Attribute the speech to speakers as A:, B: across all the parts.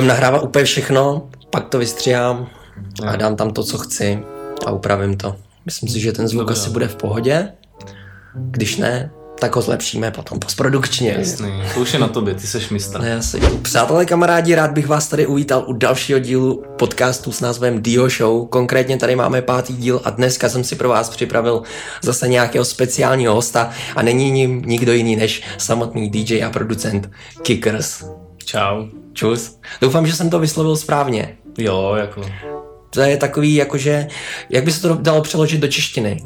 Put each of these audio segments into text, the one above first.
A: Budeme nahrávat úplně všechno, pak to vystřihám a dám tam to, co chci a upravím to. Myslím si, že ten zvuk
B: Dobrá.
A: asi bude v pohodě. Když ne, tak ho zlepšíme potom postprodukčně.
B: Jasný, to už je na tobě, ty seš mistr.
A: Asi. Přátelé, kamarádi, rád bych vás tady uvítal u dalšího dílu podcastu s názvem Dio Show. Konkrétně tady máme pátý díl a dneska jsem si pro vás připravil zase nějakého speciálního hosta a není ním nikdo jiný než samotný DJ a producent Kickers.
B: Čau.
A: Čus. Doufám, že jsem to vyslovil správně.
B: Jo, jako,
A: To je takový, jakože, jak by se to dalo přeložit do češtiny?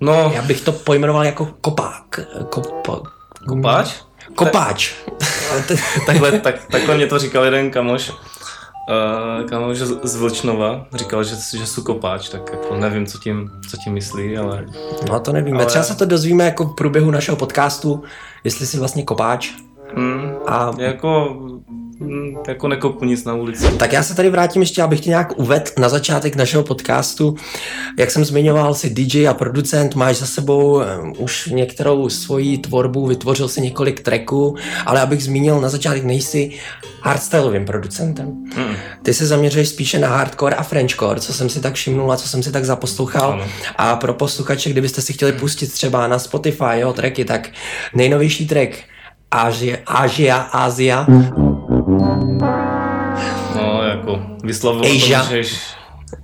B: no,
A: Já bych to pojmenoval jako kopák. Kopa,
B: kopáč?
A: kopáč.
B: Takhle, tak, takhle mě to říkal jeden kamoš, uh, kamoš z Vlčnova, říkal, že, že jsou kopáč, tak jako nevím, co tím, co tím myslí, ale
A: No to nevíme.
B: Ale-
A: Třeba se to dozvíme jako v průběhu našeho podcastu, jestli jsi vlastně kopáč.
B: mm,
A: A
B: jako, jako nekopu nic na ulici.
A: tak já se tady vrátím ještě, abych tě nějak uvedl na začátek našeho podcastu. Jak jsem zmiňoval, jsi DJ a producent, máš za sebou um, už některou svoji tvorbu, vytvořil si několik tracků, ale abych zmínil na začátek, nejsi hardstyleovým producentem.
B: Mm.
A: Ty se zaměřuješ spíše na hardcore a frenchcore, co jsem si tak všimnul a co jsem si tak zaposlouchal.
B: Ano.
A: A pro posluchače, kdybyste si chtěli pustit třeba na Spotify jeho tracky, tak nejnovější track Asia, Asia, Asia,
B: No, jako, vyslovovat to můžeš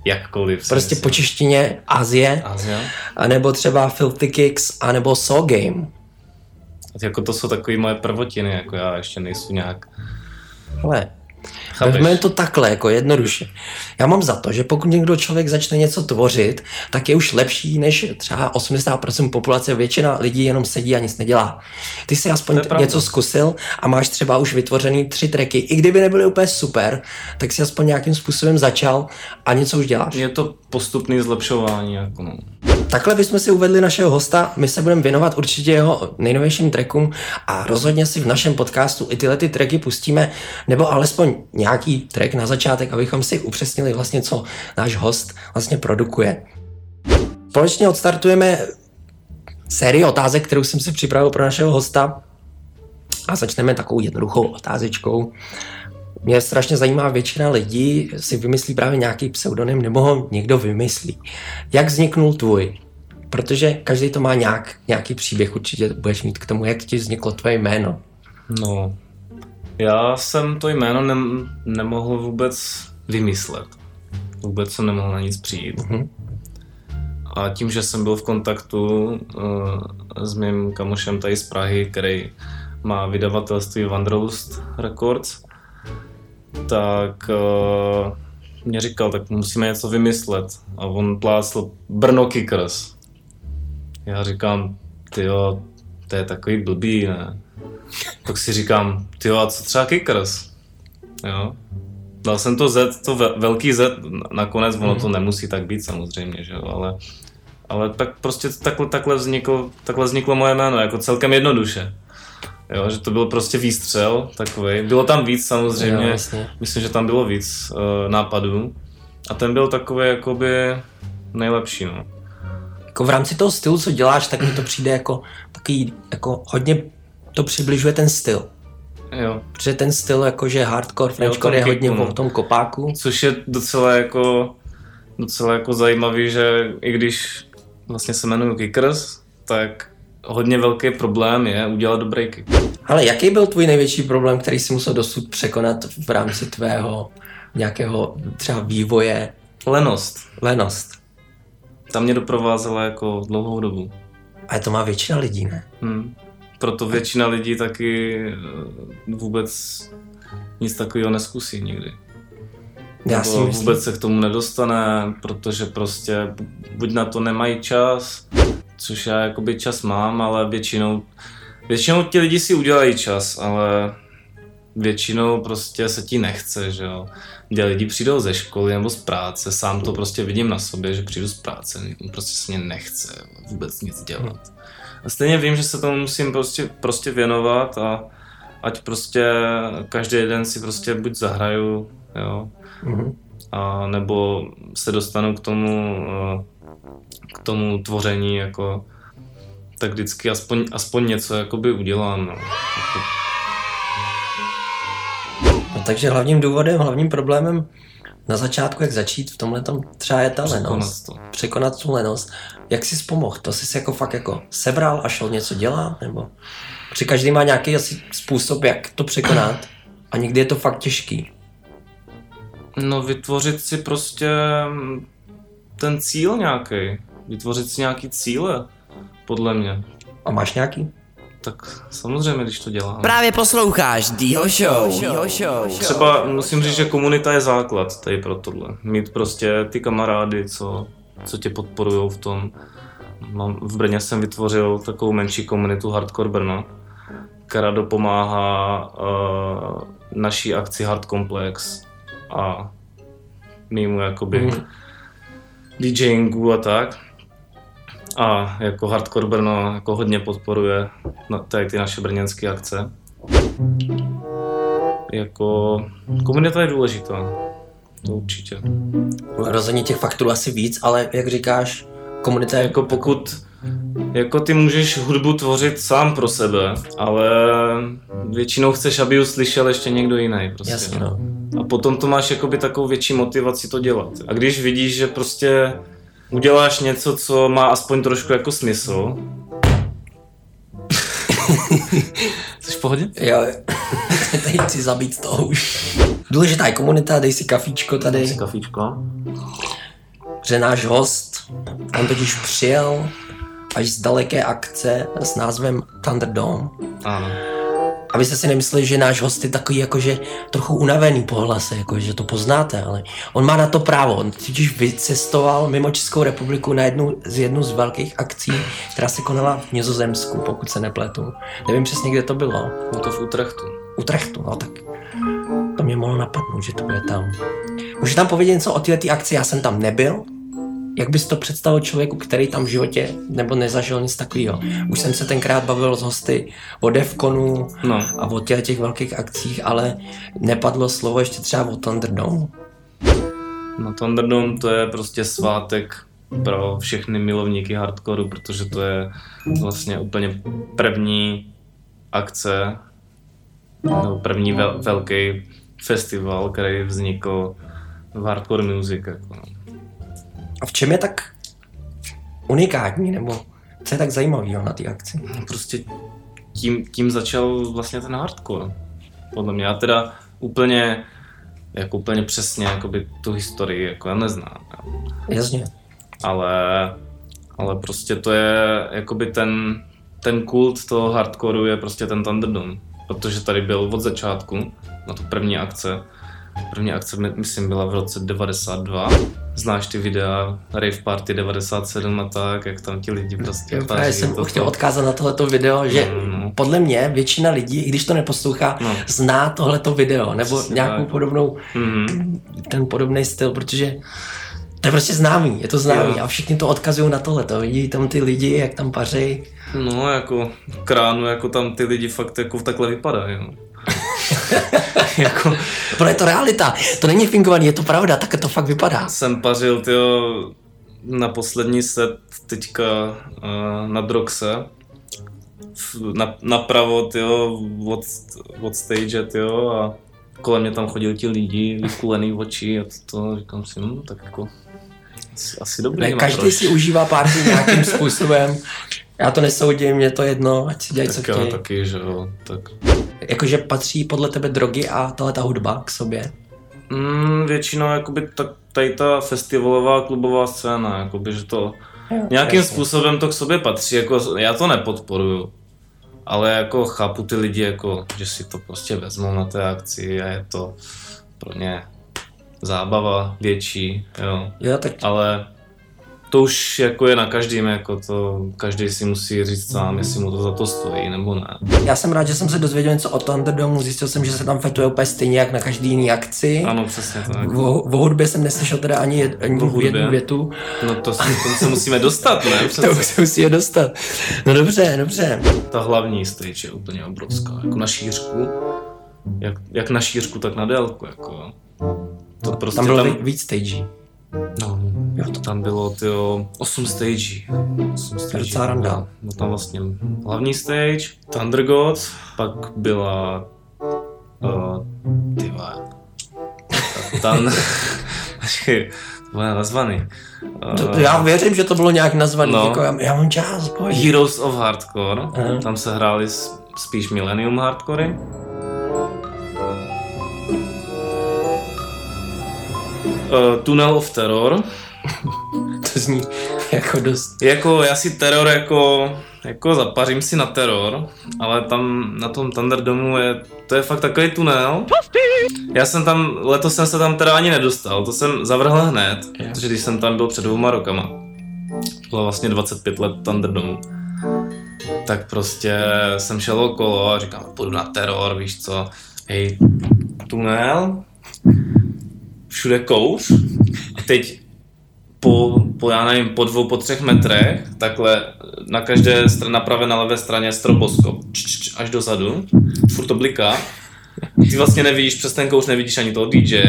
B: jakkoliv.
A: prostě po češtině Azie,
B: Asia?
A: anebo třeba Filthy Kicks, anebo Soul Game.
B: Jako to jsou takové moje prvotiny, jako já ještě nejsou nějak...
A: Hele,
B: Chápeš?
A: vezmeme to takhle, jako jednoduše. Já mám za to, že pokud někdo člověk začne něco tvořit, tak je už lepší než třeba 80% populace, většina lidí jenom sedí a nic nedělá. Ty si aspoň něco zkusil a máš třeba už vytvořený tři tracky. I kdyby nebyly úplně super, tak si aspoň nějakým způsobem začal a něco už děláš.
B: Je to postupné zlepšování, jako no.
A: Takhle bychom si uvedli našeho hosta, my se budeme věnovat určitě jeho nejnovějším trackům a rozhodně si v našem podcastu i tyhle ty tracky pustíme, nebo alespoň nějaký track na začátek, abychom si upřesnili vlastně, co náš host vlastně produkuje. Společně odstartujeme sérii otázek, kterou jsem si připravil pro našeho hosta a začneme takovou jednoduchou otázečkou. Mě strašně zajímá, většina lidí si vymyslí právě nějaký pseudonym nebo ho někdo vymyslí. Jak vzniknul tvůj? Protože každý to má nějak, nějaký příběh, určitě budeš mít k tomu, jak ti vzniklo tvoje jméno.
B: No, já jsem to jméno nem, nemohl vůbec vymyslet. Vůbec jsem nemohl na nic přijít.
A: Mhm.
B: A tím, že jsem byl v kontaktu uh, s mým kamošem tady z Prahy, který má vydavatelství Wanderlust Records, tak uh, mě říkal, tak musíme něco vymyslet. A on plásl Brno Kickers. Já říkám, tyjo, to je takový blbý, ne? Tak si říkám, tyjo, a co třeba Kickers? Jo. Dal jsem to Z, to ve- velký Z, nakonec ono to nemusí tak být samozřejmě, že jo, ale, ale tak prostě takhle, takhle, vzniklo, takhle vzniklo moje jméno, jako celkem jednoduše. Jo, že to byl prostě výstřel takový. Bylo tam víc samozřejmě,
A: Jo, jasně.
B: myslím, že tam bylo víc uh, nápadů. A ten byl takový jakoby nejlepší, no.
A: Jako v rámci toho stylu, co děláš, tak mi to přijde jako takový, jako hodně to přibližuje ten styl.
B: Jo.
A: Protože ten styl, jakože hardcore, Frenchcore je hodně
B: no.
A: o tom kopáku.
B: Což je docela jako, docela jako zajímavý, že i když vlastně se jmenuju Kickers, tak hodně velký problém je udělat dobrý kick.
A: Ale jaký byl tvůj největší problém, který jsi musel dosud překonat v rámci tvého nějakého třeba vývoje,
B: Lenost.
A: lenost?
B: Ta mě doprovázela jako dlouhou dobu.
A: A to má většina lidí, ne?
B: Hm. Proto většina lidí taky eh, vůbec nic takového neskusí nikdy.
A: Já si
B: Nebo
A: myslím,
B: vůbec se k tomu nedostane, protože prostě bu- buď na to nemají čas, což já jakoby čas mám, ale většinou, většinou ti lidi si udělají čas, ale většinou prostě se ti nechce, že jo. Kde lidi přijdou ze školy nebo z práce, sám to prostě vidím na sobě, že přijdu z práce, prostě se mě nechce vůbec nic dělat. A stejně vím, že se tomu musím prostě, prostě věnovat a ať prostě každý den si prostě buď zahraju, jo,
A: Mhm.
B: a nebo se dostanu k tomu, eh, k tomu tvoření jako tak vždycky aspoň, aspoň něco jakoby udělám. No.
A: No, takže hlavním důvodem, hlavním problémem na začátku, jak začít v tomhle třeba je ta
B: Překonat
A: lenost.
B: to.
A: Překonat tu lenost. Jak jsi pomohl? To jsi si jako fakt jako sebral a šel něco dělat? Nebo? Protože každý má nějaký asi způsob, jak to překonat. A někdy je to fakt těžký.
B: No vytvořit si prostě ten cíl nějaký. Vytvořit si nějaký cíle, podle mě.
A: A máš nějaký?
B: Tak samozřejmě, když to dělám.
C: Právě posloucháš Dýho Show. Show.
B: Třeba musím říct, že komunita je základ tady pro tohle. Mít prostě ty kamarády, co, co tě podporují v tom. Mám, v Brně jsem vytvořil takovou menší komunitu Hardcore Brno, která dopomáhá uh, naší akci Hard Complex a mýmu jakoby
A: Mhm.
B: DJingu a tak. A jako Hardcore Brno jako hodně podporuje tady ty naše brněnské akce jako komunita je důležitá. To určitě.
A: Rozhodně těch faktorů asi víc, ale jak říkáš, komunita je
B: Jako pokud jako ty můžeš hudbu tvořit sám pro sebe, ale většinou chceš, aby ji slyšel ještě někdo jiný. Prostě,
A: Jasně, no.
B: A potom to máš jakoby takovou větší motivaci to dělat. A když vidíš, že prostě uděláš něco, co má aspoň trošku jako smysl. Jsi v pohodě?
A: Jo, tady chci zabít toho už. Důležitá je komunita, dej si kafíčko tady,
B: Kafíčko.
A: že náš host, on totiž přijel až z daleké akce s názvem Thunderdome.
B: Ano.
A: Abyste si nemysleli, že náš host je takový jakože trochu unavený po hlase, jako, že to poznáte, ale on má na to právo. On totiž vycestoval mimo Českou republiku na jednu z jednu z velkých akcí, která se konala v Nizozemsku, pokud se nepletu. Nevím přesně, kde to bylo.
B: Bylo to v Utrechtu.
A: Utrechtu, no tak to mě mohlo napadnout, že to bude tam. Můžu tam povědět něco o této akci, já jsem tam nebyl. Jak bys to představil člověku, který tam v životě nebo nezažil nic takového? Už jsem se tenkrát bavil s hosty o Defconu
B: No.
A: a o těch, těch velkých akcích, ale nepadlo slovo ještě třeba o Thunderdome.
B: No Thunderdome to je prostě svátek pro všechny milovníky hardcoreu, protože to je vlastně úplně první akce, nebo první vel, velký festival, který vznikl v hardcore music. Jako.
A: A v čem je tak unikátní, nebo co je tak zajímavého na té akci?
B: No prostě tím, tím začal vlastně ten hardcore. Podle mě. Já teda úplně, jako úplně přesně jakoby tu historii jako já neznám.
A: Jasně.
B: ale, ale prostě to je jakoby ten, ten kult toho hardcoreu je prostě ten Thunderdome, protože tady byl od začátku na tu první akce. První akce, my- myslím, byla v roce 92. Znáš ty videa Rave Party 97 a tak, jak tam ti lidi prostě
A: Jo, Právě jsem
B: toto.
A: chtěl odkázat na tohleto video, že
B: No, no.
A: podle mě většina lidí, i když to neposlouchá,
B: No.
A: zná tohleto video, nebo
B: Přesně
A: nějakou
B: tak.
A: podobnou,
B: Mhm.
A: ten podobný styl, protože to je prostě známý, je to známý
B: Jo.
A: a všichni to odkazují na tohleto. Vidí tam ty lidi, jak tam paří.
B: No, jako v kránu, jako tam ty lidi fakt jako takhle vypadají. No. jako,
A: Pro je to realita, to není fingovaný, je to pravda, tak to fakt vypadá.
B: jsem pařil tyjo, na poslední set teďka uh, na Droxe. V- Na, napravo tyjo, od, od stage tyjo, a kolem mě tam chodili ti lidi, vykulený oči a to, to říkám si, hm, tak jako asi, asi dobrý.
A: Ne, každý
B: proč?
A: si užívá party nějakým způsobem. Já to nesoudím, je to jedno, ať si dělají, co
B: tak jo,
A: chtějí.
B: taky, že jo, tak.
A: Jakože patří podle tebe drogy a tahle ta hudba k sobě.
B: Mm, většinou jakoby ta, tady ta festivalová klubová scéna, jakoby, že to
A: Jo,
B: nějakým
A: jasně.
B: způsobem to k sobě patří, jako já to nepodporuju, ale jako chápu ty lidi, jako, že si to prostě vezmou na té akci a je to pro ně zábava větší, jo,
A: Jo, tak
B: ale to už jako je na každým, jako to každý si musí říct sám, jestli mu to za to stojí nebo ne.
A: já jsem rád, že jsem se dozvěděl něco o Thunderdomu, zjistil jsem, že se tam fetuje úplně stejně jak na každý jiný akci.
B: Ano, přesně tak.
A: O, o hudbě jsem neslyšel teda ani, jed, ani
B: O hudbě?
A: jednu větu.
B: No to, si- k tomu se musíme dostat, ne?
A: To
B: Přece.
A: se musí dostat. No dobře, dobře.
B: Ta hlavní stage je úplně obrovská, jako na šířku, jak, jak na šířku, tak na délku, jako. To prostě
A: Tam bylo
B: tam...
A: víc stagí.
B: No,
A: Jo, to-
B: tam bylo tyjo, 8 stagí. 8 stagí.
A: docela randa.
B: Byl tam vlastně hlavní stage, Thunder God, pak byla uh, ty Tan... Počkej, to bylo nazvaný.
A: To, já věřím, že to bylo nějak nazvaný,
B: No.
A: jako já, já mám čas, pojď.
B: Heroes of Hardcore,
A: Aha.
B: tam se hráli spíš Millennium Hardcore. Uh, Tunnel of Terror.
A: To zní jako dost.
B: Jako já si teror jako, jako zapařím si na teror, ale tam na tom Thunderdomu je, to je fakt takový tunel. Já jsem tam, letos jsem se tam teda ani nedostal, to jsem zavrhl hned, protože když jsem tam byl před dvouma rokama. Bylo vlastně 25 let Thunderdomu. Tak prostě jsem šel okolo a říkám, půjdu na teror, víš co. Hej, tunel, všude kouř. A teď po, po, já nevím, po dvou, po třech metrech, takhle na každé straně, na pravé, na levé straně stroboskop, č, č, č, až dozadu, furt to bliká. Ty vlastně nevidíš, přes ten kouř nevidíš ani toho DJ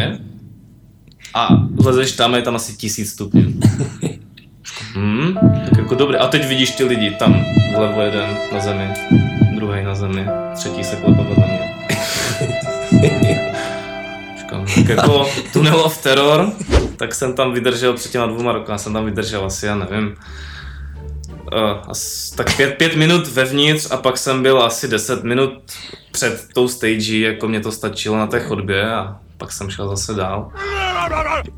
B: a vlezeš tam a je tam asi tisíc stupňů. Hmm, tak jako dobré. A teď vidíš ty lidi, tam vlevo jeden na zemi, druhý na zemi, třetí se klepe vedle mě. Říkám, tak jako Tunnel of Terror, tak jsem tam vydržel před těma dvouma rokama, jsem tam vydržel asi, já nevím, uh, as, tak pět, pět minut vevnitř a pak jsem byl asi deset minut před tou stage, jako mě to stačilo na té chodbě a pak jsem šel zase dál.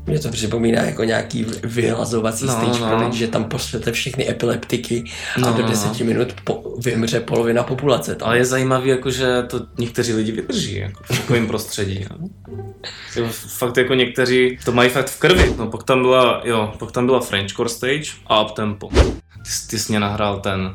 A: Mě to připomíná jako nějaký vyhlazovací
B: No,
A: stage
B: no.
A: projekt, že tam pošlete všechny epileptiky a
B: No,
A: do
B: no,
A: 10 minut po, vymře polovina populace. Tam.
B: Ale je zajímavý, jako, že to někteří lidi vydrží jako v takovém prostředí. No. Jako Fakt jako někteří to mají fakt v krvi. No, pak tam byla, jo, pak tam byla Frenchcore stage a Uptempo. Ty, jsi- ty jsi mě nahrál ten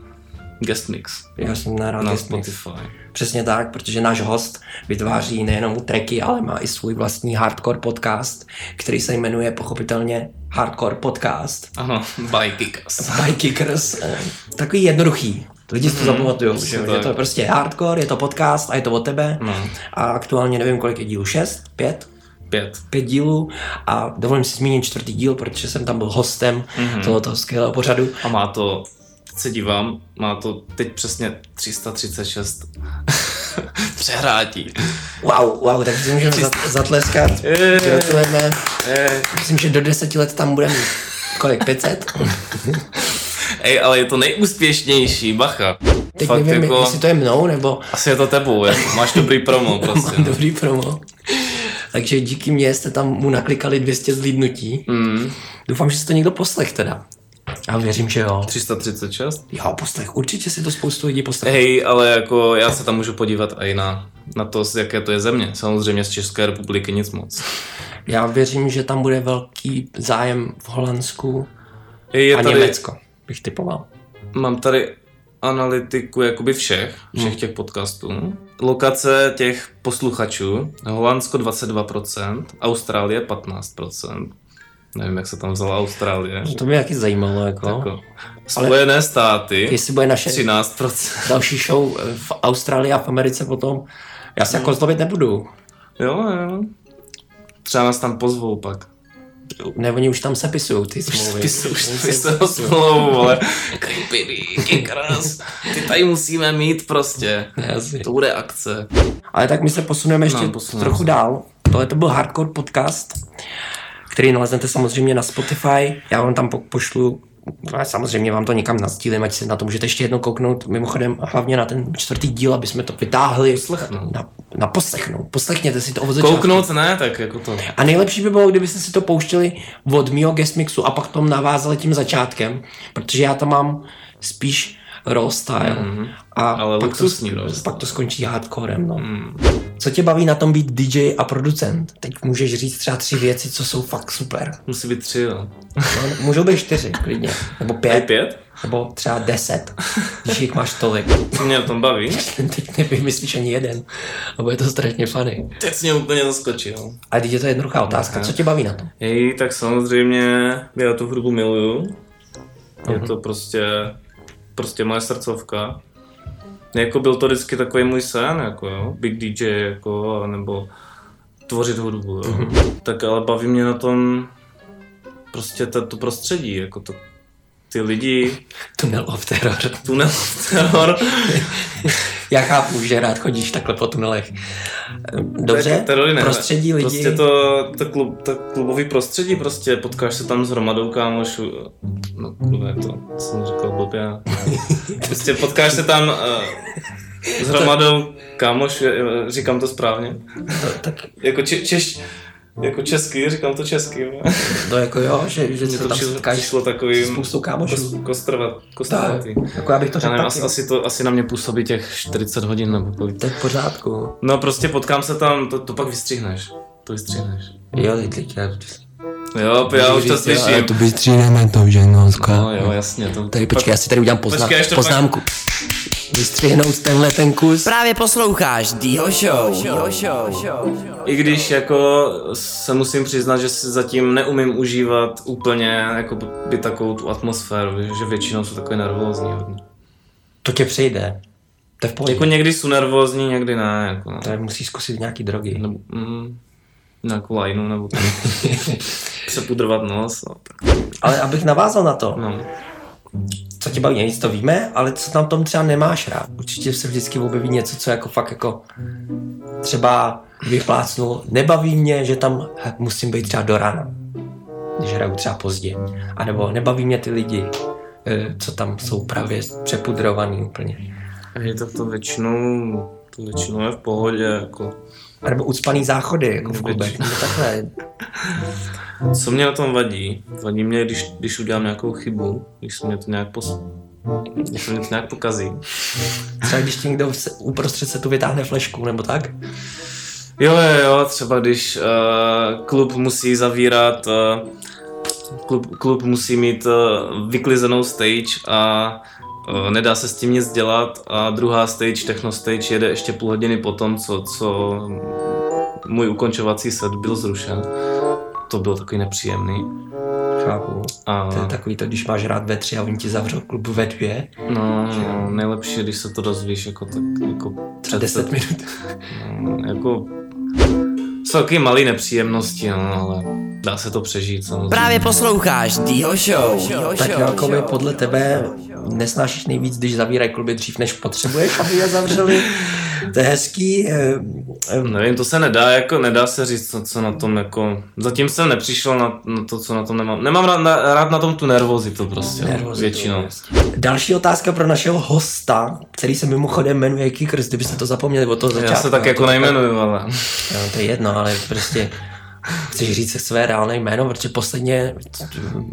B: guest mix
A: Já jsem nahrál
B: na. Spotify.
A: Přesně tak, protože náš host vytváří nejenom tracky, ale má i svůj vlastní hardcore podcast, který se jmenuje pochopitelně Hardcore Podcast.
B: Ano, by Kikas.
A: By Kickers. eh, Takový jednoduchý. Lidi si to zapamatujou,
B: přesně
A: že
B: tak.
A: to je prostě hardcore, je to podcast a je to o tebe.
B: No,
A: A aktuálně nevím, kolik je dílů, šest, pět?
B: pět.
A: pět dílů a dovolím si zmínit čtvrtý díl, protože jsem tam byl hostem mm-hmm. tohoto skvělého pořadu.
B: A má to, se dívám, má to teď přesně 336 přehrátí.
A: Wow, wow, tak si můžeme zat- zatleskat.
B: Je.
A: Gratulujeme.
B: Je.
A: Myslím, že do deseti let tam budeme mít kolik, 500?
B: Ej, ale je to nejúspěšnější, bacha.
A: Teď
B: Fakt
A: nevím,
B: jako,
A: jestli to je mnou, nebo
B: asi je to tebou, jako, máš dobrý promo prostě.
A: mám dobrý promo. Takže díky mně jste tam mu naklikali 200 zlídnutí.
B: Mm,
A: Doufám, že si to někdo poslech teda. Já věřím, že jo.
B: 336?
A: Jo, poslech, určitě si to spoustu lidí poslech.
B: Hej, ale jako já se tam můžu podívat i na, na to, z jaké to je země. Samozřejmě z České republiky nic moc.
A: Já věřím, že tam bude velký zájem v Holandsku
B: Hej, je
A: a
B: tady,
A: Německo, bych typoval.
B: mám tady analytiku jakoby všech, všech těch podcastů. Lokace těch posluchačů, Holandsko 22%, Austrálie 15%. Nevím, jak se tam vzala Austrálie.
A: To by taky zajímalo, jako.
B: Jako, Spojené státy
A: Jestli bude naše
B: 13%.
A: další show v Austrálii a v Americe potom, já se jako zlobit nebudu.
B: Jo, jo. Třeba nás tam pozvou pak.
A: Ne, oni už tam sepisují ty smlouvy.
B: Už
A: Oni
B: spis
A: se-
B: toho smlouvu, ale creepy, kikras. Ty tady musíme mít prostě.
A: Jasně.
B: To bude akce.
A: Ale tak my se posuneme ještě
B: No, posuneme
A: trochu
B: se.
A: dál. Tohle to byl Hardcore podcast, který naleznete samozřejmě na Spotify. Já vám tam po- pošlu a samozřejmě vám to někam nastílím, ať si na to můžete ještě jednou kouknout. Mimochodem hlavně na ten čtvrtý díl, aby jsme to vytáhli.
B: Poslechnout.
A: Na, na poslechnout. Poslechněte si to od začátku.
B: Kouknout ne, tak jako to.
A: A nejlepší by bylo, kdybyste si to pouštěli od mýho guest mixu a pak tom navázali tím začátkem, protože já tam mám spíš raw style. Mm, a
B: Ale
A: pak to. Pak to skončí hardcorem, no.
B: Mm.
A: Co tě baví na tom být DJ a producent? Teď můžeš říct třeba tři věci, co jsou fakt super.
B: Musí být tři, jo.
A: No, můžou být čtyři, klidně. Nebo
B: Pět?
A: pět,
B: pět?
A: nebo třeba deset, když jich máš tolik.
B: Co mě na tom baví?
A: Teď nevymyslíš ani jeden, nebo je to strašně funny.
B: Teď jsi mě úplně zaskočil.
A: A teď je to jednoduchá otázka, co tě baví na tom?
B: Hej, tak samozřejmě já tu hudbu miluju. Je to prostě, prostě moje srdcovka. Jako byl to vždycky takový můj sen, jako jo, big DJ, jako, nebo tvořit hudbu, jo. Tak ale baví mě na tom prostě to, to prostředí, jako to, ty lidi,
A: Tunel of Terror.
B: tunel teror,
A: Já chápu, že rád chodíš takhle po tunelech. Dobře,
B: ne,
A: prostředí lidí.
B: Prostě to, to, klub, to klubový prostředí, prostě potkáš se tam s hromadou kámošů, no kurva, to jsem říkal blbě. Prostě potkáš se tam uh, s hromadou kámošů, říkám to správně,
A: To, tak
B: jako če, češ, jako česky, říkám to česky.
A: to jako jo, že, že
B: to
A: tam setkáš
B: přišlo takový
A: s spoustou kámošů.
B: kostrvat,
A: Tak,
B: kostrvatý.
A: jako já bych to řekl
B: nevím, asi, asi, to, asi na mě působí těch 40 hodin nebo kolik.
A: To je v pořádku.
B: No prostě potkám se tam, to, to pak vystřihneš. To vystřihneš.
A: Jo, teď já...
B: Jo, já už to slyším.
A: to vystříhneme to, že no,
B: No jo, jasně. To,
A: Tady počkej, já si tady udělám pozná...
B: Počkej,
A: poznámku. Vystřihnout tenhle ten kus.
C: Právě posloucháš Dýho Show. Dýho Show.
B: I když jako se musím přiznat, že si zatím neumím užívat úplně jako by takovou tu atmosféru, že většinou jsou takový nervózní hodně.
A: To tě přejde. To je v pohodě.
B: Jako někdy jsou nervózní, někdy ne. Jako, no.
A: To je, musíš zkusit nějaký drogy.
B: nebo, mm, nějakou lajnu, nebo tam přepudrovat nos. No, tak,
A: Ale abych navázal na to,
B: no.
A: Co tě baví, nic to víme, ale co tam tom třeba nemáš rád. Určitě se vždycky objeví něco, co jako fakt jako třeba vyplácnul. Nebaví mě, že tam musím být třeba do rána, když hraju třeba pozdě. A nebo nebaví mě ty lidi, eh, co tam jsou právě přepudrovaný úplně.
B: Hej, tak to většinou, to většinou je v pohodě, jako.
A: A nebo ucpaný záchody, jako v klubech. Nebo takhle.
B: Co mě na tom vadí? Vadí mě, když, když udělám nějakou chybu, když se mě to nějak pos... když se mě to nějak pokazí.
A: Třeba když ti někdo se, uprostřed se tu vytáhne flešku, nebo tak.
B: Jo, jo, jo, třeba když uh, klub musí zavírat, uh, klub, klub musí mít uh, vyklizenou stage a uh, nedá se s tím nic dělat a druhá stage, techno stage, jede ještě půl hodiny potom, co, co můj ukončovací set byl zrušen. To bylo takový nepříjemný.
A: Chápu.
B: A,
A: To je takový to, když máš rád ve tři a oni ti zavřou klub ve dvě,
B: no, no, nejlepší když se to dozvíš jako tak, jako
A: třeba 10 minut.
B: No, jako jsou taky malé nepříjemnosti, no, ale dá se to přežít samozřejmě.
C: Právě posloucháš Dýho Show.
A: Tak jako by podle tebe nesnášíš nejvíc, když zavírají kluby dřív, než potřebuješ, aby je zavřeli. To je hezký. eh, eh,
B: Nevím, to se nedá, jako nedá se říct, co, co na tom jako, zatím jsem nepřišel na, na to, co na tom nemám. Nemám rád na, rád na tom tu nervozitu prostě,
A: nervozitu,
B: většinou.
A: Další otázka pro našeho hosta, který se mimochodem jmenuje Kickers, kdybyste to zapomněli od toho začátku.
B: Já se tak
A: no,
B: jako nejmenuju, ale
A: No, to je jedno, ale prostě chceš říct své reálné jméno, protože posledně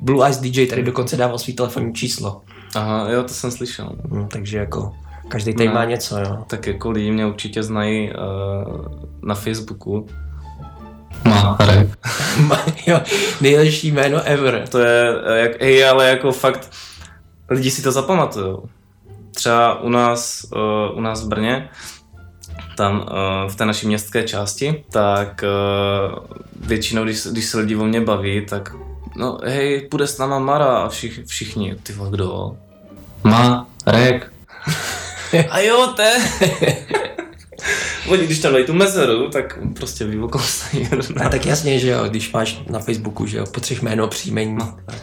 A: Blue Eyes DJ tady dokonce dával svý telefonní číslo.
B: aha, jo, to jsem slyšel.
A: Hm, takže jako každý tady
B: Ne.
A: má něco, jo.
B: Tak jako lidi mě určitě znají uh, na Facebooku. Marek.
A: jo, nejlepší jméno ever.
B: To je, eh, jak, hej, ale jako fakt, lidi si to zapamatujou. Třeba u nás, uh, u nás v Brně, tam uh, v té naší městské části, tak uh, většinou, když, když se lidi o mě baví, tak no hej, půjde s náma Mara a všich, všichni, ty vole, kdo? Marek. a jo, te. Oni, když tam dají tu mezeru, tak prostě vyvokousají.
A: A tak jasně, že jo, když máš na Facebooku, že jo, potřebuješ jméno, příjmení,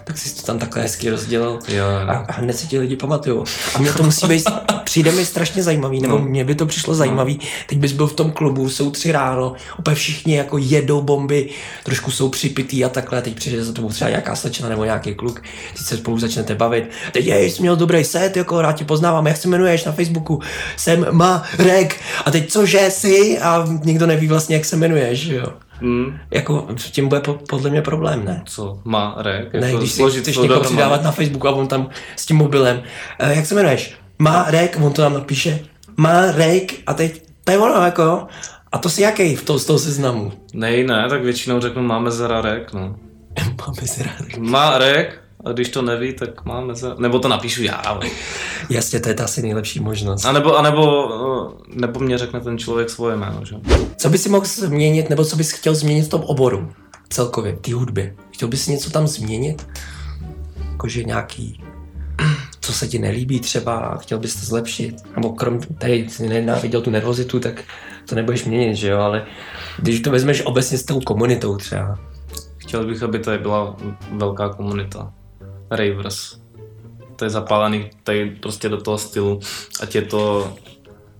A: tak si to tam takhle hezky rozdělil.
B: Jo,
A: A, a hned si ti lidi pamatujou. A mě to musí být, přijde mi strašně zajímavý, nebo
B: No.
A: mně by to přišlo zajímavý. Teď bys byl v tom klubu, jsou tři ráno, úplně všichni jako jedou bomby, trošku jsou připitý a takhle, teď přijde za tebou třeba nějaká slečna nebo nějaký kluk, teď se spolu začnete bavit. Teď jej, jsi měl dobrý set, jako rád tě poznávám, jak se jmenuješ na Facebooku, jsem Marek. A teď cože jsi? A nikdo neví vlastně, jak se jmenuješ, jo.
B: Hmm,
A: Jako s tím bude po, podle mě problém, ne?
B: co? Marek?
A: Ne,
B: Jako
A: když si chceš někoho přidávat na Facebooku a on tam s tím mobilem, e, jak se jmenuješ? Marek, on to tam napíše, Marek a teď, to je ono, jako, a to si jaký v to, z toho seznamu?
B: Nej, ne, tak většinou řeknu máme zerarek, no.
A: Máme si rád.
B: Marek, a když to neví, tak máme zerarek. Nebo to napíšu já, ale.
A: Jasně, to je ta asi nejlepší možnost.
B: A nebo, a nebo, eh, nebo mě řekne ten člověk svoje jméno, že?
A: Co bys si mohl změnit, nebo co bys chtěl změnit v tom oboru? Celkově, v té hudbě. Chtěl bys si něco tam změnit? Jakože nějaký, co se ti nelíbí třeba, a chtěl bys to zlepšit? Nebo krom, tady jsi nenáviděl tu nervozitu, tak to nebudeš měnit, že jo? Ale když to vezmeš obecně s tou komunitou třeba.
B: Chtěl bych, aby tady byla velká komunita. Ravers. To je zapálený tady prostě do toho stylu. Ať je to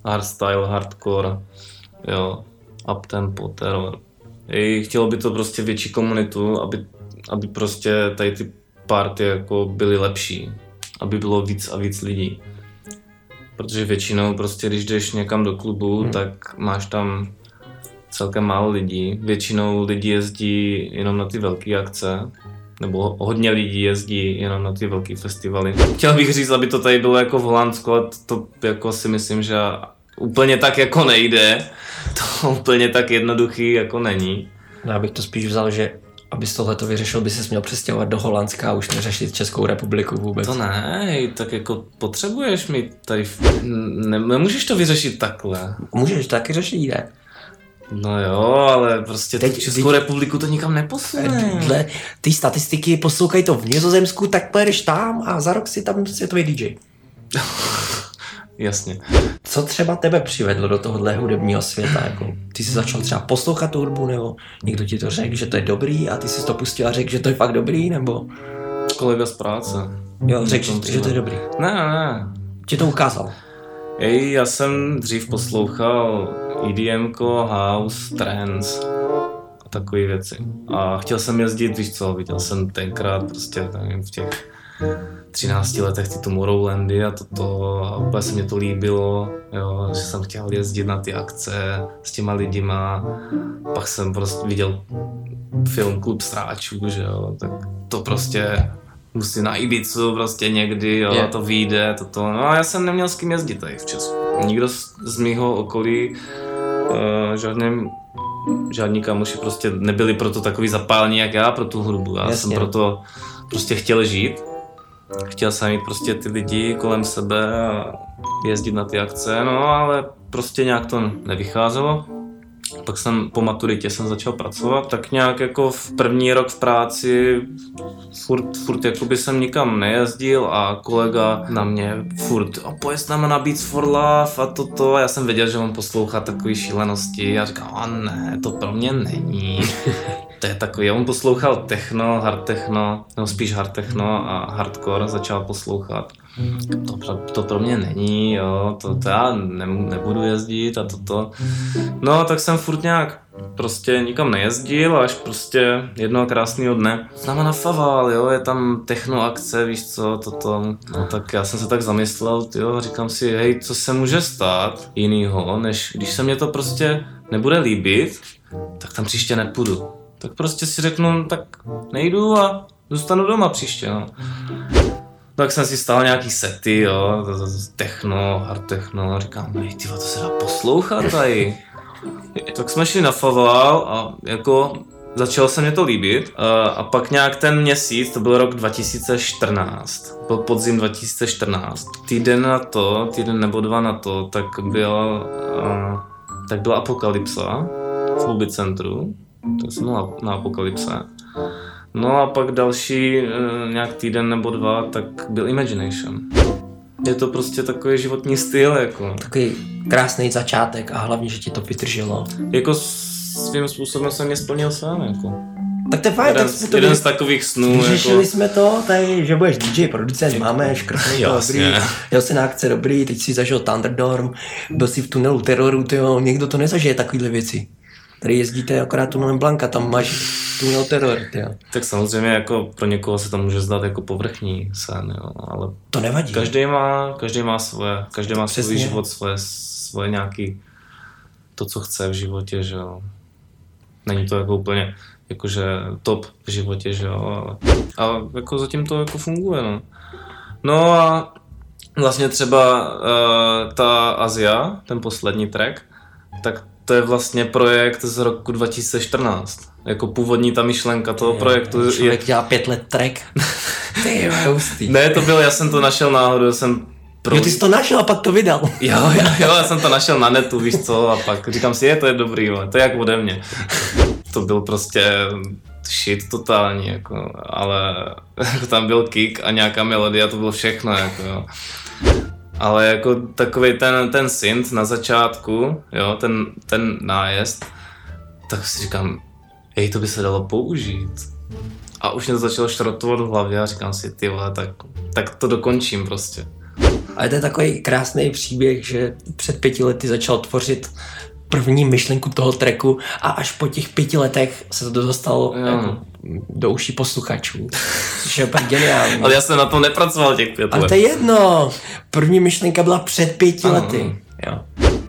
B: hardstyle, hardcore, jo, uptempo, terror. I chtělo by to prostě větší komunitu, aby, aby prostě tady ty party jako byly lepší. Aby bylo víc a víc lidí. Protože většinou prostě, když jdeš někam do klubu, hmm. tak máš tam celkem málo lidí. Většinou lidi jezdí jenom na ty velké akce, nebo hodně lidí jezdí jenom na ty velké festivaly. Chtěl bych říct, aby to tady bylo jako v Holandsku, ale to jako si myslím, že úplně tak jako nejde. To úplně tak jednoduchý jako není.
A: No, já bych to spíš vzal, že abys tohle to vyřešil, by se měl přestěhovat do Holandska a už neřešit Českou republiku vůbec.
B: To ne, tak jako potřebuješ mít tady, ne, nemůžeš to vyřešit takhle.
A: Můžeš taky řešit, ne?
B: No jo, ale prostě Teď, Českou teď, republiku to nikam neposune.
A: Dle ty statistiky poslouchají to v Nizozemsku, tak pojedeš tam a za rok si tam světový DJ.
B: Jasně.
A: Co třeba tebe přivedlo do tohohle hudebního světa? Jako, ty jsi začal třeba poslouchat tu hudbu, nebo někdo ti to řekl, že to je dobrý a ty jsi to pustil a řekl, že to je fakt dobrý, nebo?
B: Kolega z práce.
A: Jo, řekl, že, že to je dobrý.
B: Ne, ne.
A: Ti to ukázal?
B: Ej, já jsem dřív poslouchal EDM, house, trance a takové věci. A chtěl jsem jezdit, víš co, viděl jsem tenkrát prostě nevím, v těch 13 letech ty Tomorrowlandy a toto a úplně se mě to líbilo, jo, že jsem chtěl jezdit na ty akce s těma lidima. Pak jsem prostě viděl film Klub stráčů, že jo, tak to prostě musí na Ibicu prostě někdy, jo, yeah. to vyjde, toto. No a já jsem neměl s kým jezdit tady v Česku. Nikdo z, z mýho okolí, uh, žádný, žádní kamoši prostě nebyli proto takový zapálení jak já pro tu hudbu. Já Jasně. jsem proto prostě chtěl žít. Chtěl jsem mít prostě ty lidi kolem sebe a jezdit na ty akce, no ale prostě nějak to nevycházelo. Pak jsem po maturitě jsem začal pracovat, tak nějak jako v první rok v práci furt, furt jakoby jsem nikam nejezdil a kolega na mě furt a pojď s náma na Beats for Love a toto. A já jsem věděl, že on poslouchá takové šílenosti. A říkal, a ne, to pro mě není. to je takový, on poslouchal techno, hard techno, nebo spíš hard techno a hardcore začal poslouchat to, to pro mě není, jo, to, to já ne, nebudu jezdit a toto. No, tak jsem furt nějak prostě nikam nejezdil, až prostě jednoho krásného dne s náma nafaval, jo, je tam techno akce, víš co, toto. No tak já jsem se tak zamyslel, jo, říkám si, hej, co se může stát jinýho, než když se mě to prostě nebude líbit, tak tam příště nepůjdu. Tak prostě si řeknu, tak nejdu a zůstanu doma příště, no tak jsem si stál nějaký sety, jo, techno, hard techno, říkám, hej, ty to se dá poslouchat tady. tak jsme šli na Faval a jako začalo se mě to líbit a pak nějak ten měsíc, to byl rok 2014, byl podzim 2014, týden na to, týden nebo dva na to, tak byl, tak byla Apokalypsa v Hobby centru, to jsem na, na Apokalypse. No a pak další e, nějak týden nebo dva, tak byl Imagination. Je to prostě takový životní styl, jako.
A: Takový krásný začátek a hlavně, že ti to vydrželo.
B: Jako svým způsobem jsem mě splnil sám, jako.
A: Tak to je fajn,
B: jeden, tak jsme to jeden z takových snů.
A: Vyřešili jako... jsme to, tady, že budeš DJ, producent, jako, máme, škrtný dobrý, jel si na akce dobrý, teď si zažil Thunderdorm, byl si v tunelu teroru, tyjo, někdo to nezažije takovýhle věci. Tady jezdíte akorát tunelem Blanka, tam máš tunel teror. Jo.
B: Tak samozřejmě jako pro někoho se to může zdát jako povrchní sen, jo, ale
A: to nevadí.
B: Každý má, každý má svoje, každý má Přesně. svůj život, svoje, svoje nějaký to, co chce v životě, že jo. Není to jako úplně jakože top v životě, že jo, ale, ale jako zatím to jako funguje, no. No a vlastně třeba uh, ta Azia, ten poslední track, tak to je vlastně projekt z roku 2014. Jako původní ta myšlenka toho je, projektu
A: člověk je... dělá pět let track. Ty hustý.
B: Ne, to bylo, já jsem to našel náhodou, jsem
A: pro... Jo, ty jsi to našel a pak to vydal.
B: Jo, jo, jo, já jsem to našel na netu, víš co, a pak říkám si, je, to je dobrý, ale to je jak ode mě. To byl prostě shit totální, jako, ale tam byl kick a nějaká melodie a to bylo všechno, jako, jo. Ale jako takový ten, ten synth na začátku, jo, ten, ten nájezd, tak si říkám, hej, to by se dalo použít. A už mě to začalo šrotovat v hlavě a říkám si, ty vole, tak, tak to dokončím prostě.
A: Ale to je takový krásný příběh, že před pěti lety začal tvořit první myšlenku toho tracku a až po těch pěti letech se to dostalo
B: Jo.
A: jako do uší posluchačů. Což je úplně geniální.
B: Ale já jsem na tom nepracoval těch pět
A: Ale
B: let.
A: to je jedno. První myšlenka byla před pěti
B: Ano.
A: lety. Jo.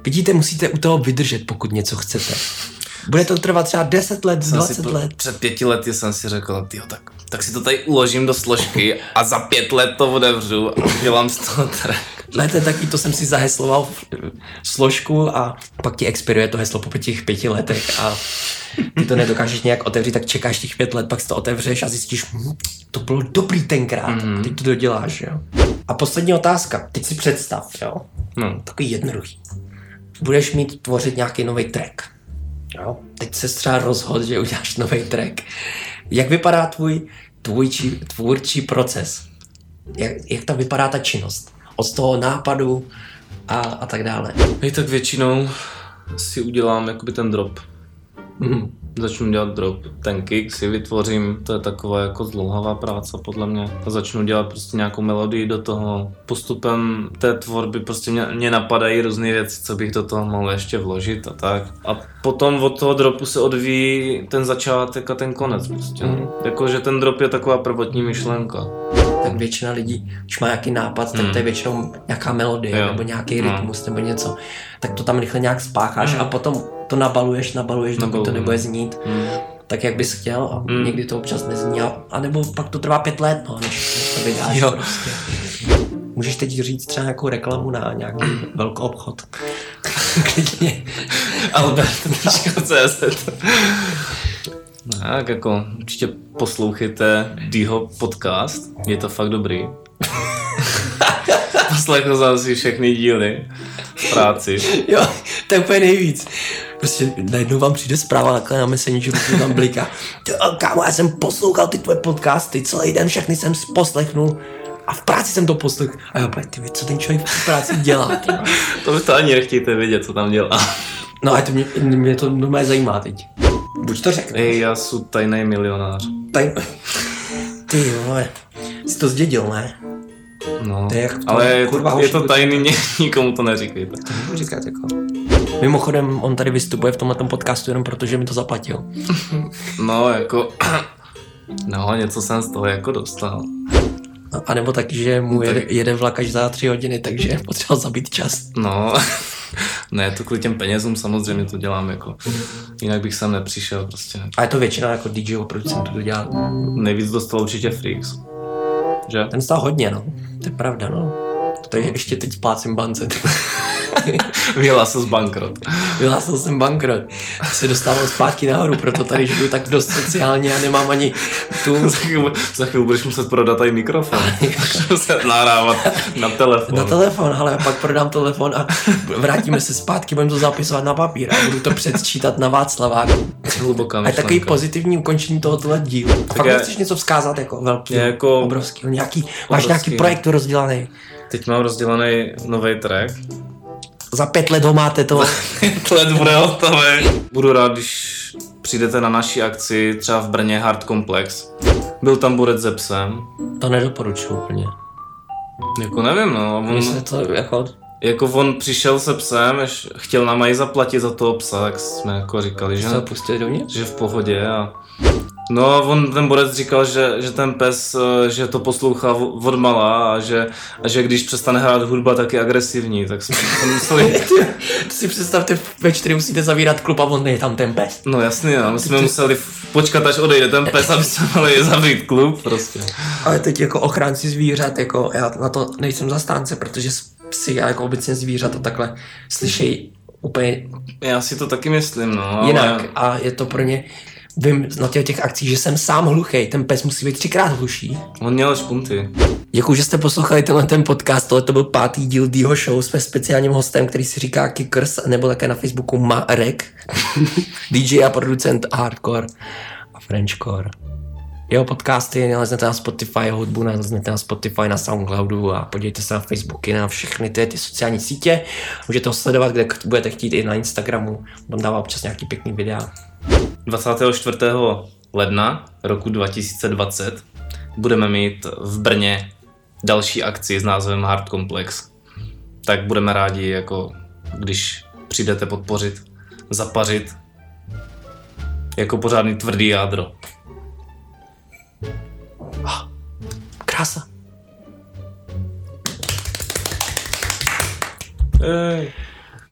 A: Vidíte, musíte u toho vydržet, pokud něco chcete. Bude to trvat třeba 10 let,
B: Jsem
A: 20
B: si po-
A: let.
B: Před pěti lety jsem si řekl, tyjo, tak, tak si to tady uložím do složky a za pět let to otevřu a udělám z toho track.
A: Lete taky, to jsem si zahesloval v složku a pak ti expiruje to heslo po těch pěti letech a ty to nedokážeš nějak otevřít, tak čekáš těch pět let, pak si to otevřeš a zjistíš, hm, to bylo dobrý tenkrát, mm-hmm. teď to doděláš, jo. A poslední otázka, teď si představ, jo,
B: No,
A: takový jednoduchý. Budeš mít tvořit nějaký nový track. Jo? Teď se třeba rozhod, že uděláš nový track. Jak vypadá tvůj tvůjčí, tvůrčí proces? Jak, jak tam vypadá ta činnost? Od toho nápadu a, a tak dále.
B: Hej, tak většinou si udělám jakoby ten drop.
A: Mhm.
B: Začnu dělat drop. Ten kick si vytvořím, to je taková jako zdlouhavá práce podle mě. A začnu dělat prostě nějakou melodii do toho. Postupem té tvorby prostě mě, mě napadají různé věci, co bych do toho mohl ještě vložit a tak. A potom od toho dropu se odvíjí ten začátek a ten konec prostě.
A: Mhm.
B: Jakože ten drop je taková prvotní myšlenka.
A: Tak většina lidí, když má nějaký nápad, tak to je většinou nějaká melodie
B: Jo.
A: nebo nějaký
B: No.
A: rytmus nebo něco. Tak to tam rychle nějak spácháš a potom to nabaluješ, nabaluješ, dokud to nebude znít.
B: Mm.
A: tak, jak bys chtěl a
B: Mm.
A: někdy to občas nezní a, a nebo pak to trvá pět let, no, než, než to vydáš
B: Jo.
A: prostě. Můžeš teď říct třeba nějakou reklamu na nějaký velký obchod. Klidně.
B: Albert.cz Tak jako určitě poslouchejte Dýho podcast, je to fakt dobrý. Poslechl jsem si všechny díly v práci.
A: Jo, to je úplně nejvíc. Prostě najednou vám přijde zpráva takhle na Messengeru, který tam bliká. Jo, kámo, já jsem poslouchal ty tvoje podcasty, celý den všechny jsem poslechnul. A v práci jsem to poslechl. A já úplně, ty, co ten člověk v práci dělá?
B: To vy to ani nechtějte vědět, co tam dělá.
A: No a to mě, mě to normálně zajímá teď. Buď to řekne.
B: Ej, já jsem tajný milionář.
A: Tady... Ty vole, jsi to zdědil, ne?
B: No,
A: To je jak to-
B: ale je
A: kurva,
B: to, je to
A: to-
B: tajný, ni- nikomu to neříkejte.
A: Můžu říkat jako. Mimochodem, on tady vystupuje v tomhle podcastu jenom proto, že mi to zaplatil.
B: No, jako... No, něco jsem z toho jako dostal.
A: A nebo taky, že mu jede, jede vlak až za tři hodiny, takže potřeboval zabít čas.
B: No, ne, to kvůli těm penězům samozřejmě to dělám jako. Jinak bych sem nepřišel prostě.
A: A je to většina jako DJů, producentů to dělá.
B: Nejvíc dostal určitě Freaks. Že?
A: Ten stál hodně, no. To je pravda, no. To je ještě teď splácím bance.
B: Vyhlásil z bankrot.
A: Vyhlásil jsem bankrot. Se dostával zpátky nahoru, proto tady žiju tak dost sociálně a nemám ani tu
B: Za chvíli, za chvíli budeš muset prodat i mikrofon. Muset nahrávat na telefon.
A: na telefon, ale pak prodám telefon a vrátíme se zpátky, budeme to zapisovat na papír a budu to předčítat na Václaváku.
B: Hluboká
A: A je takový
B: myšlenka.
A: pozitivní ukončení tohoto dílu. A fakt nechceš něco vzkázat jako velký,
B: jako-
A: obrovský, nějaký, máš
B: obrovský.
A: nějaký projekt rozdělaný.
B: Teď mám rozdělený nový track.
A: Za pět let ho máte to.
B: Let bude hotový. Budu rád, když přijdete na naší akci, třeba v Brně Hard Complex. Byl tam Borec ze psem.
A: To nedoporučuji úplně.
B: Jako nevím, no. On,
A: se to jako...
B: jako on přišel se psem, až chtěl nám i zaplatit za toho psa, tak jsme jako říkali, že, že v pohodě a No a on, ten borec říkal, že, že ten pes, eh, že to poslouchá od mala a že, a že když přestane hrát hudba, tak je agresivní, tak jsme se museli...
A: To si představte, ve čtyři musíte zavírat klub a on je tam ten pes.
B: No jasně, no, my jsme museli počkat, až odejde ten pes, aby jsme mohli zavřít klub prostě.
A: Ale teď jako ochránci zvířat, jako já na to nejsem zastánce, protože psy a jako obecně zvířata takhle slyšejí úplně
B: Já si to taky myslím, no. ale-
A: jinak a je to pro ně, vím na těch, těch akcích, že jsem sám hluchý, ten pes musí být třikrát hluší.
B: On měl špunty.
A: Děkuji, že jste poslouchali tenhle ten podcast, tohle to byl pátý díl Dýho Show, jsme speciálním hostem, který si říká Kickers, nebo také na Facebooku Marek, DJ a producent hardcore a Frenchcore. Jeho podcasty naleznete na Spotify, hudbu naleznete na Spotify, na Soundcloudu a podívejte se na Facebooky, na všechny ty, ty sociální sítě. Můžete ho sledovat, kde budete chtít i na Instagramu, tam dává občas nějaký pěkný videa.
B: 24. ledna roku 2020 budeme mít v Brně další akci s názvem Hard Complex. Tak budeme rádi, jako když přijdete podpořit, zapařit jako pořádný tvrdý jádro.
A: Krása.
B: Ej.